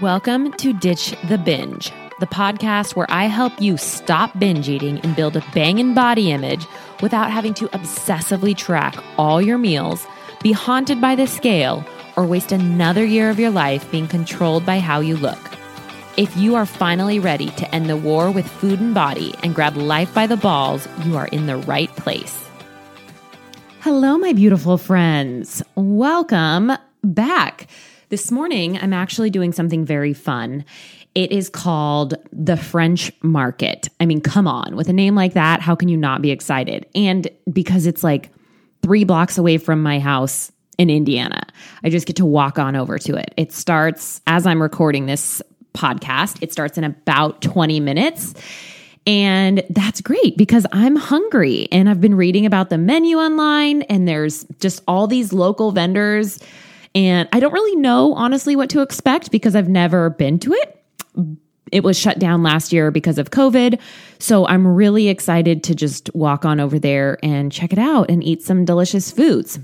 Welcome to Ditch the Binge, the podcast where I help you stop binge eating and build a banging body image without having to obsessively track all your meals, be haunted by the scale, or waste another year of your life being controlled by how you look. If you are finally ready to end the war with food and body and grab life by the balls, you are in the right place. Hello, my beautiful friends. Welcome back. This morning, I'm actually doing something very fun. It is called the French Market. I mean, come on, with a name like that, how can you not be excited? And because it's like three blocks away from my house in Indiana, I just get to walk on over to it. It starts as I'm recording this podcast, it starts in about 20 minutes. And that's great because I'm hungry and I've been reading about the menu online and there's just all these local vendors and I don't really know, honestly, what to expect because I've never been to it. It was shut down last year because of COVID. So I'm really excited to just walk on over there and check it out and eat some delicious foods.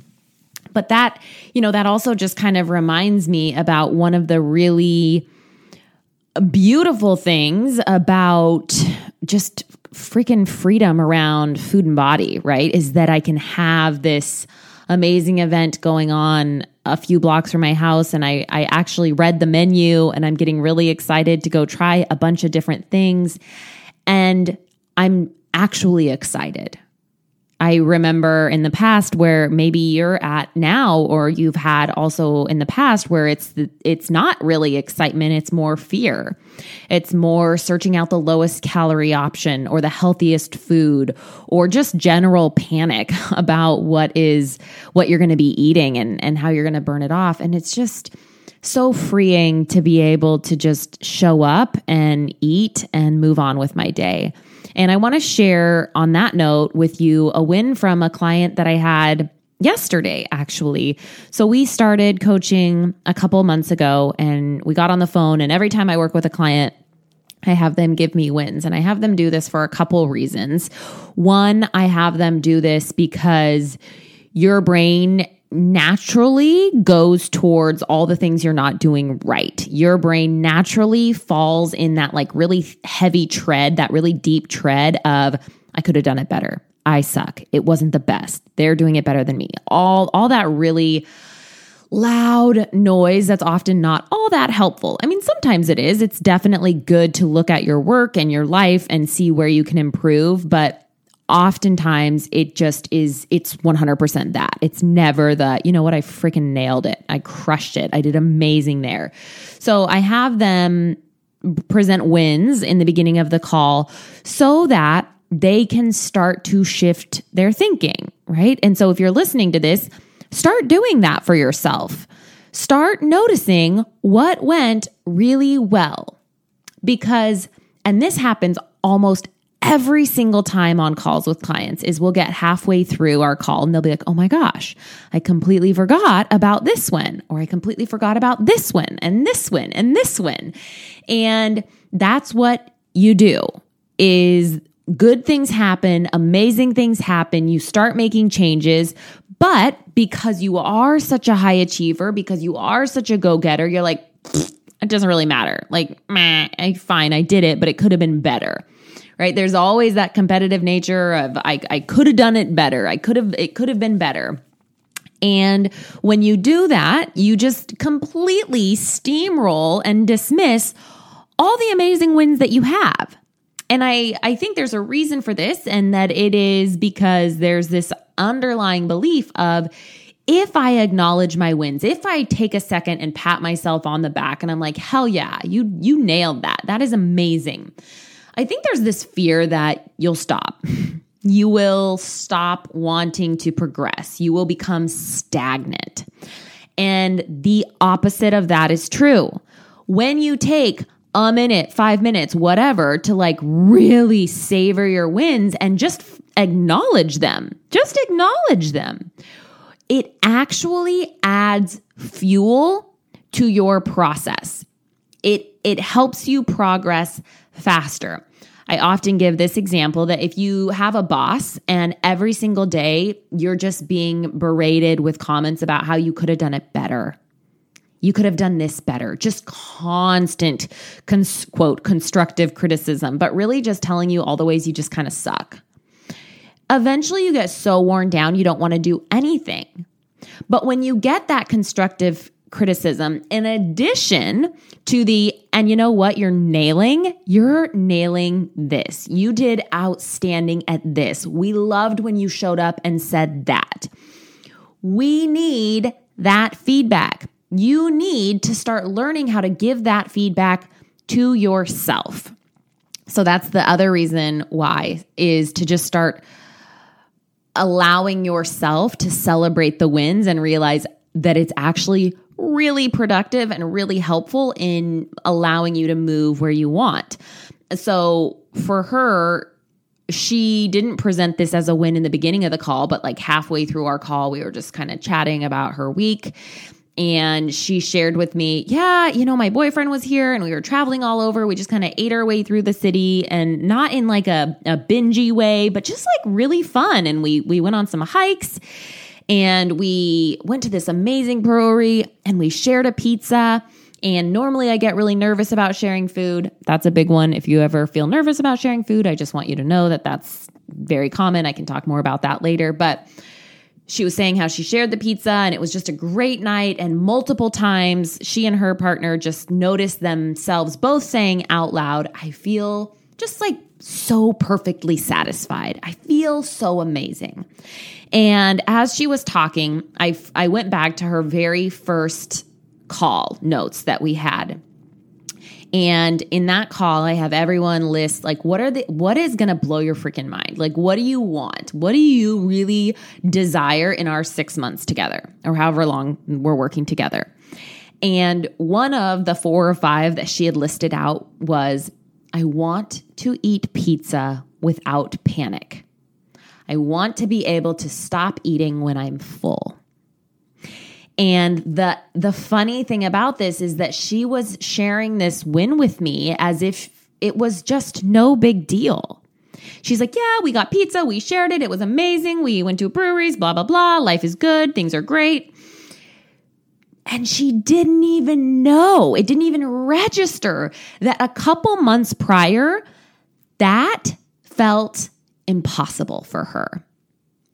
But that, you know, that also just kind of reminds me about one of the really beautiful things about just freaking freedom around food and body, right? Is that I can have this amazing event going on a few blocks from my house and I, I actually read the menu and I'm getting really excited to go try a bunch of different things. And I'm actually excited, I remember in the past where maybe you're at now or you've had also in the past where it's the, it's not really excitement it's more fear. It's more searching out the lowest calorie option or the healthiest food or just general panic about what is what you're going to be eating and and how you're going to burn it off and it's just so freeing to be able to just show up and eat and move on with my day. And I want to share on that note with you a win from a client that I had yesterday, actually. So we started coaching a couple months ago and we got on the phone. And every time I work with a client, I have them give me wins and I have them do this for a couple reasons. One, I have them do this because your brain naturally goes towards all the things you're not doing right. Your brain naturally falls in that like really heavy tread, that really deep tread of I could have done it better. I suck. It wasn't the best. They're doing it better than me. All all that really loud noise that's often not all that helpful. I mean, sometimes it is. It's definitely good to look at your work and your life and see where you can improve, but oftentimes it just is it's 100% that. It's never the you know what? I freaking nailed it. I crushed it. I did amazing there. So i have them present wins in the beginning of the call so that they can start to shift their thinking right? And so if you're listening to this start doing that for yourself. Start noticing what went really well. Because and this happens almost every single time on calls with clients is we'll get halfway through our call and they'll be like, oh my gosh, I completely forgot about this one, or I completely forgot about this one and this one and this one. And that's what you do is good things happen, amazing things happen, you start making changes, but because you are such a high achiever, because you are such a go-getter, you're like, it doesn't really matter. Like, meh, fine, I did it, but it could have been better right? There's always that competitive nature of I, I could have done it better. I could have, it could have been better. And when you do that, you just completely steamroll and dismiss all the amazing wins that you have. And I, I think there's a reason for this, and that it is because there's this underlying belief of if I acknowledge my wins, if I take a second and pat myself on the back and I'm like, hell yeah, you you nailed that. That is amazing. I think there's this fear that you'll stop. You will stop wanting to progress. You will become stagnant. And the opposite of that is true. When you take a minute, five minutes, whatever, to like really savor your wins and just acknowledge them, just acknowledge them, it actually adds fuel to your process. It, it helps you progress faster. I often give this example that if you have a boss and every single day you're just being berated with comments about how you could have done it better, You could have done this better. Just constant, cons- quote, constructive criticism, but really just telling you all the ways you just kind of suck. Eventually, you get so worn down, you don't want to do anything. But when you get that constructive criticism, in addition to the, and you know what, you're nailing, you're nailing this. You did outstanding at this. We loved when you showed up and said that. We need that feedback. You need to start learning how to give that feedback to yourself. So that's the other reason why is to just start allowing yourself to celebrate the wins and realize that it's actually really productive and really helpful in allowing you to move where you want. So for her, she didn't present this as a win in the beginning of the call, but like halfway through our call, we were just kind of chatting about her week and she shared with me, yeah, you know, my boyfriend was here and we were traveling all over. We just kind of ate our way through the city and not in like a, a bingey way, but just like really fun. And we we went on some hikes and we went to this amazing brewery and we shared a pizza. And normally I get really nervous about sharing food. That's a big one. If you ever feel nervous about sharing food, I just want you to know that that's very common. I can talk more about that later. But she was saying how she shared the pizza and it was just a great night. And multiple times she and her partner just noticed themselves both saying out loud, I feel just like so perfectly satisfied. I feel so amazing. And as she was talking, I, I went back to her very first call notes that we had and in that call, I have everyone list like what are the what is going to blow your freaking mind? Like what do you want? What do you really desire in our 6 months together or however long we're working together? And one of the four or five that she had listed out was I want to eat pizza without panic. I want to be able to stop eating when I'm full. And the the funny thing about this is that she was sharing this win with me as if it was just no big deal. She's like, "Yeah, we got pizza, we shared it, it was amazing. We went to breweries, blah blah blah. Life is good, things are great." And she didn't even know, it didn't even register that a couple months prior, that felt impossible for her.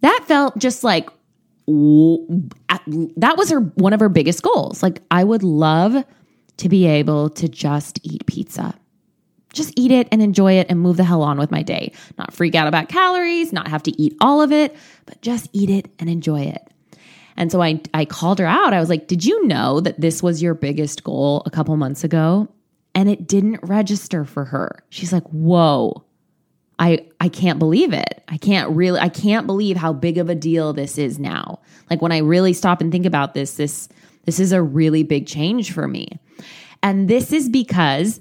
That felt just like that was her one of her biggest goals. Like I would love to be able to just eat pizza. Just eat it and enjoy it and move the hell on with my day. Not freak out about calories, not have to eat all of it, but just eat it and enjoy it. And so I I called her out. I was like, "Did you know that this was your biggest goal a couple months ago?" And it didn't register for her. She's like, "Whoa." I I can't believe it. I can't really I can't believe how big of a deal this is now. Like when I really stop and think about this, this this is a really big change for me. And this is because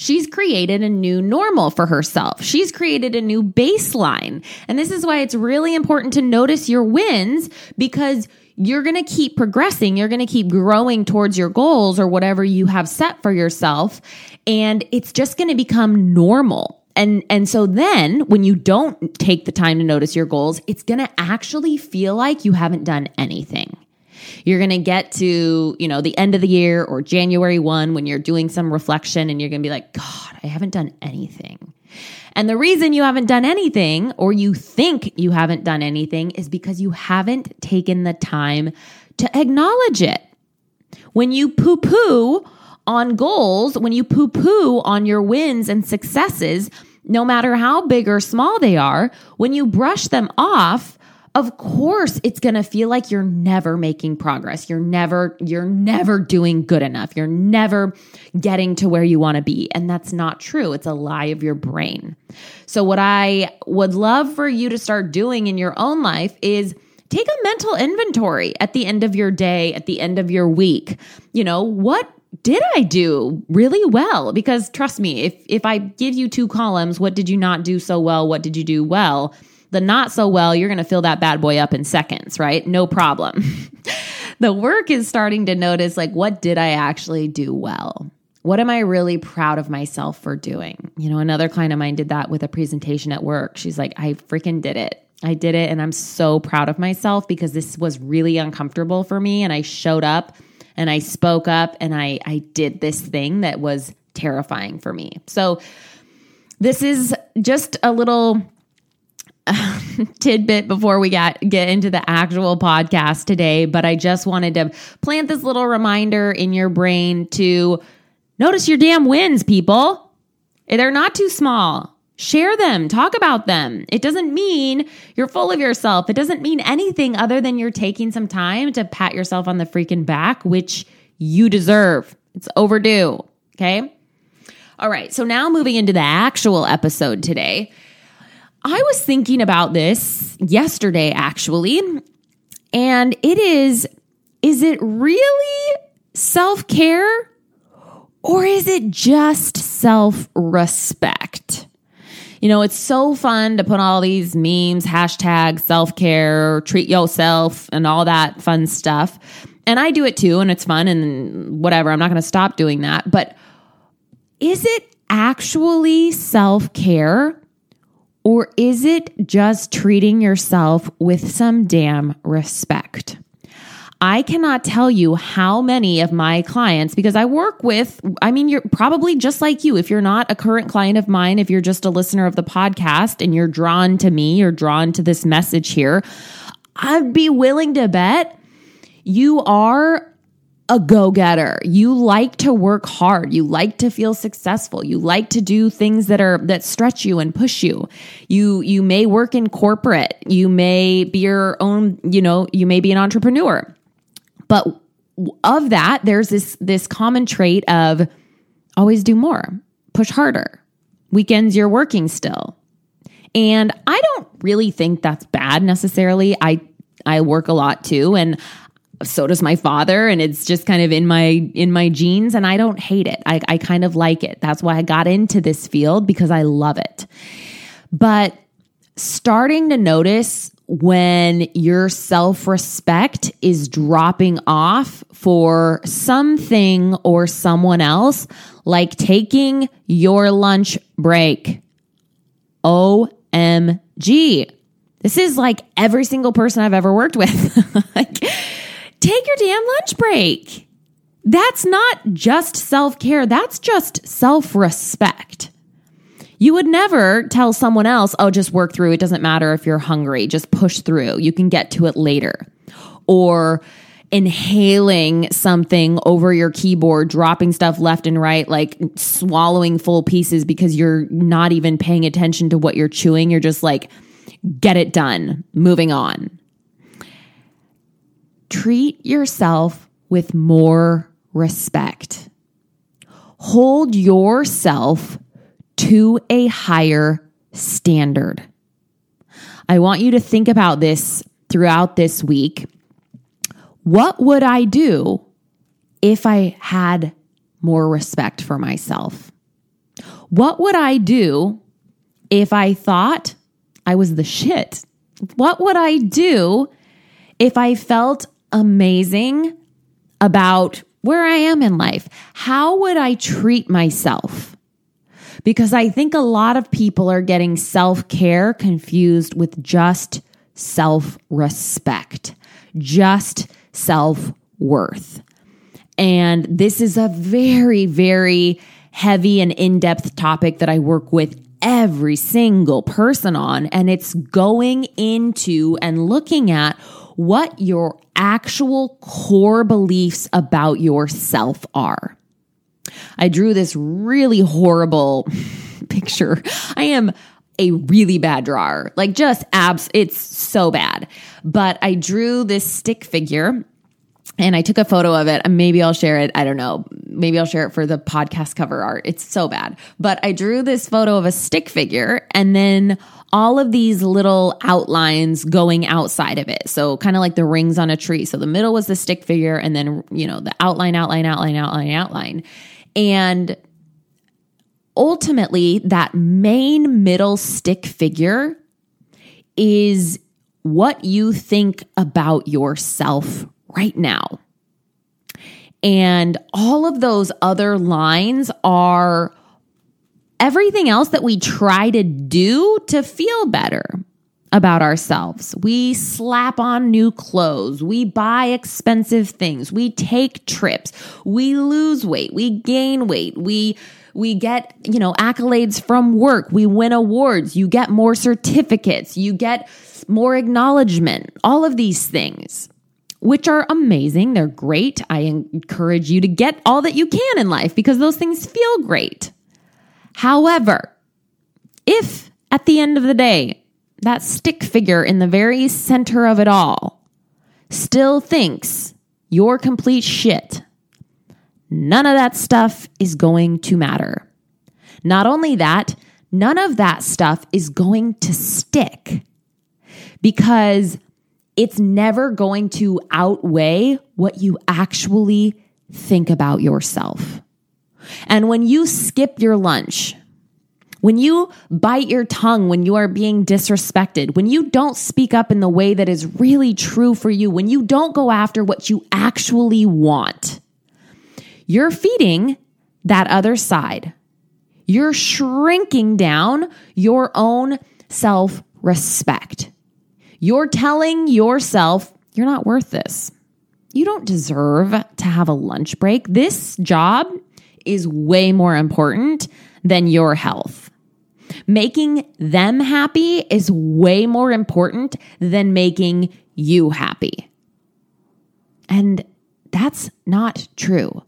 she's created a new normal for herself. She's created a new baseline. And this is why it's really important to notice your wins because you're going to keep progressing. You're going to keep growing towards your goals or whatever you have set for yourself. And it's just going to become normal and and so then when you don't take the time to notice your goals it's going to actually feel like you haven't done anything you're going to get to you know the end of the year or january 1 when you're doing some reflection and you're going to be like god i haven't done anything. And the reason you haven't done anything or you think you haven't done anything is because you haven't taken the time to acknowledge it. When you poo poo on goals, when you poo poo on your wins and successes, no matter how big or small they are, when you brush them off, of course it's going to feel like you're never making progress. You're never you're never doing good enough. You're never getting to where you want to be. And that's not true. It's a lie of your brain. So what I would love for you to start doing in your own life is take a mental inventory at the end of your day, at the end of your week. You know, what did I do really well? Because trust me, if if I give you two columns, what did you not do so well? What did you do well? The not so well, you're going to fill that bad boy up in seconds, right? No problem. the work is starting to notice like what did I actually do well? What am I really proud of myself for doing? You know, another client of mine did that with a presentation at work. She's like, I freaking did it. I did it and I'm so proud of myself because this was really uncomfortable for me and I showed up and I spoke up and I, I did this thing that was terrifying for me. So, this is just a little tidbit before we get get into the actual podcast today, but I just wanted to plant this little reminder in your brain to notice your damn wins, people. They're not too small. Share them, talk about them. It doesn't mean you're full of yourself. It doesn't mean anything other than you're taking some time to pat yourself on the freaking back, which you deserve. It's overdue. Okay. All right. So now moving into the actual episode today. I was thinking about this yesterday, actually, and it is is it really self care or is it just self respect? You know, it's so fun to put all these memes, hashtag self care, treat yourself, and all that fun stuff. And I do it too, and it's fun and whatever. I'm not going to stop doing that. But is it actually self care? Or is it just treating yourself with some damn respect? I cannot tell you how many of my clients, because I work with, I mean, you're probably just like you. If you're not a current client of mine, if you're just a listener of the podcast and you're drawn to me, you're drawn to this message here, I'd be willing to bet you are a go getter. You like to work hard. You like to feel successful. You like to do things that are, that stretch you and push you. You, you may work in corporate. You may be your own, you know, you may be an entrepreneur. But of that, there's this, this common trait of always do more, push harder. Weekends, you're working still. And I don't really think that's bad necessarily. I I work a lot too and so does my father and it's just kind of in my in my genes and i don't hate it. I, I kind of like it. That's why i got into this field because i love it. But starting to notice when your self-respect is dropping off for something or someone else like taking your lunch break. Omg this is like every single person i've ever worked with like take your damn lunch break. That's not just self care, that's just self respect. You would never tell someone else, oh, just work through. It doesn't matter if you're hungry, just push through. You can get to it later. Or inhaling something over your keyboard, dropping stuff left and right, like swallowing full pieces because you're not even paying attention to what you're chewing. You're just like, get it done, moving on treat yourself with more respect. Hold yourself to a higher standard. I want you to think about this throughout this week. What would I do if I had more respect for myself? What would I do if I thought I was the shit? What would I do if I felt amazing about where I am in life. How would I treat myself? Because I think a lot of people are getting self care confused with just self respect, just self worth. And this is a very, very heavy and in depth topic that I work with every single person on. And it's going into and looking at what your actual core beliefs about yourself are. I drew this really horrible picture. I am a really bad drawer, like just abs, it's so bad. But I drew this stick figure and I took a photo of it. Maybe I'll share it. I don't know. Maybe I'll share it for the podcast cover art. It's so bad. But I drew this photo of a stick figure and then all of these little outlines going outside of it. So kind of like the rings on a tree. So the middle was the stick figure and then, you know, the outline, outline, outline, outline, outline. And ultimately that main middle stick figure is what you think about yourself right now. And all of those other lines are everything else that we try to do to feel better. about ourselves. We slap on new clothes. We buy expensive things. We take trips. We lose weight. We gain weight. We we get, you know, accolades from work. We win awards. You get more certificates. You get more acknowledgement. All of these things, which are amazing. They're great. I encourage you to get all that you can in life because those things feel great. However, if at the end of the day, that stick figure in the very center of it all still thinks you're complete shit, none of that stuff is going to matter. Not only that, none of that stuff is going to stick because it's never going to outweigh what you actually think about yourself. And when you skip your lunch, when you bite your tongue when you are being disrespected, when you don't speak up in the way that is really true for you, when you don't go after what you actually want, you're feeding that other side. You're shrinking down your own self respect. You're telling yourself you're not worth this. You don't deserve to have a lunch break. This job is way more important than your health. Making them happy is way more important than making you happy. And that's not true.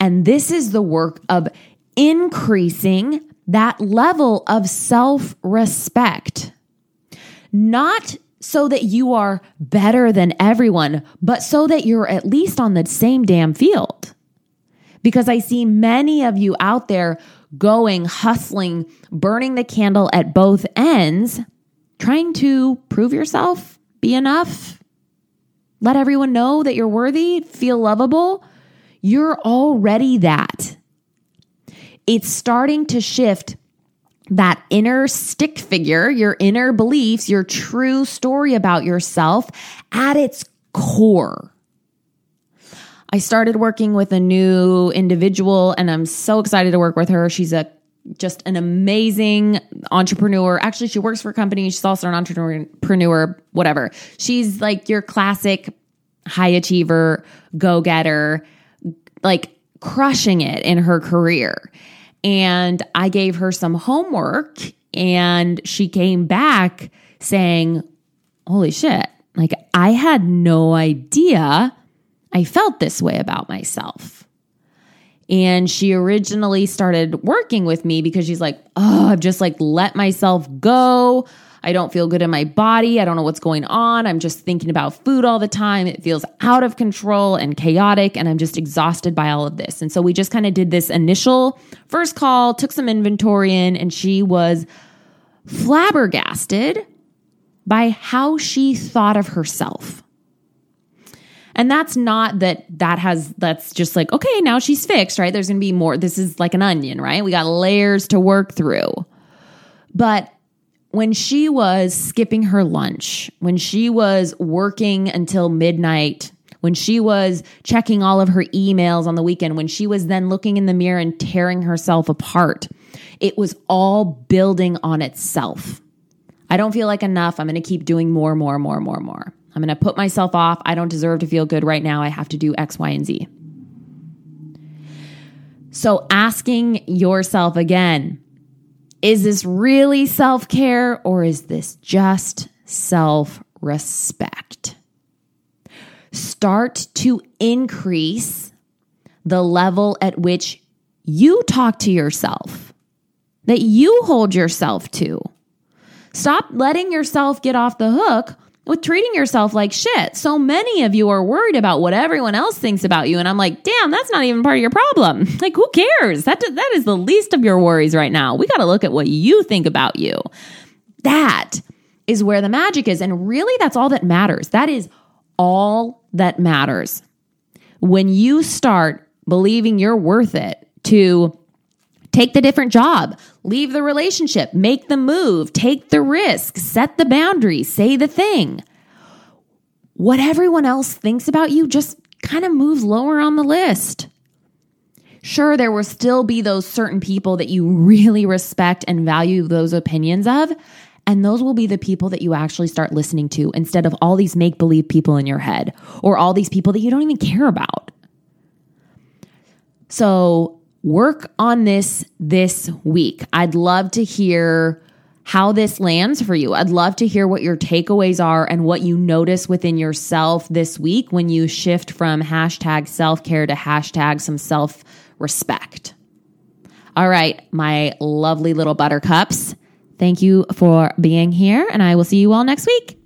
And this is the work of increasing that level of self respect. Not so that you are better than everyone, but so that you're at least on the same damn field. Because I see many of you out there going, hustling, burning the candle at both ends, trying to prove yourself, be enough, let everyone know that you're worthy, feel lovable. You're already that. It's starting to shift that inner stick figure, your inner beliefs, your true story about yourself at its core. I started working with a new individual and I'm so excited to work with her. She's a just an amazing entrepreneur. Actually, she works for a company. She's also an entrepreneur, whatever. She's like your classic high achiever, go getter like crushing it in her career. And I gave her some homework and she came back saying, Holy shit, like I had no idea I felt this way about myself. And she originally started working with me because she's like, Oh, I've just like let myself go. I don't feel good in my body. I don't know what's going on. I'm just thinking about food all the time. It feels out of control and chaotic, and I'm just exhausted by all of this. And so we just kind of did this initial first call, took some inventory in, and she was flabbergasted by how she thought of herself. And that's not that that has, that's just like, okay, now she's fixed, right? There's going to be more. This is like an onion, right? We got layers to work through. But when she was skipping her lunch, when she was working until midnight, when she was checking all of her emails on the weekend, when she was then looking in the mirror and tearing herself apart, it was all building on itself. I don't feel like enough. I'm going to keep doing more, more, more, more, more. I'm going to put myself off. I don't deserve to feel good right now. I have to do X, Y, and Z. So asking yourself again, is this really self care or is this just self respect? Start to increase the level at which you talk to yourself, that you hold yourself to. Stop letting yourself get off the hook with treating yourself like shit. So many of you are worried about what everyone else thinks about you. And I'm like, damn, that's not even part of your problem. Like, who cares? That, that is the least of your worries right now. We got to look at what you think about you. That is where the magic is. And really, that's all that matters. That is all that matters. When you start believing you're worth it to take the different job, leave the relationship, make the move, take the risk, set the boundary, say the thing. What everyone else thinks about you just kind of moves lower on the list. Sure, there will still be those certain people that you really respect and value those opinions of. And those will be the people that you actually start listening to instead of all these make believe people in your head or all these people that you don't even care about. So work on this this week. I'd love to hear how this lands for you. I'd love to hear what your takeaways are and what you notice within yourself this week when you shift from hashtag self care to hashtag some self respect. All right, my lovely little buttercups. Thank you for being here, and I will see you all next week.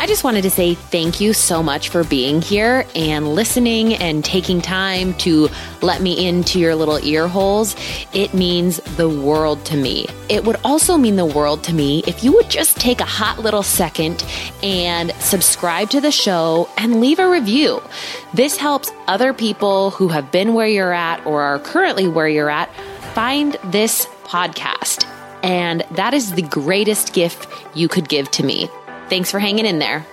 I just wanted to say thank you so much for being here and listening and taking time to let me into your little ear holes. It means the world to me. It would also mean the world to me if you would just take a hot little second and subscribe to the show and leave a review. This helps other people who have been where you're at or are currently where you're at find this podcast. And that is the greatest gift you could give to me. Thanks for hanging in there.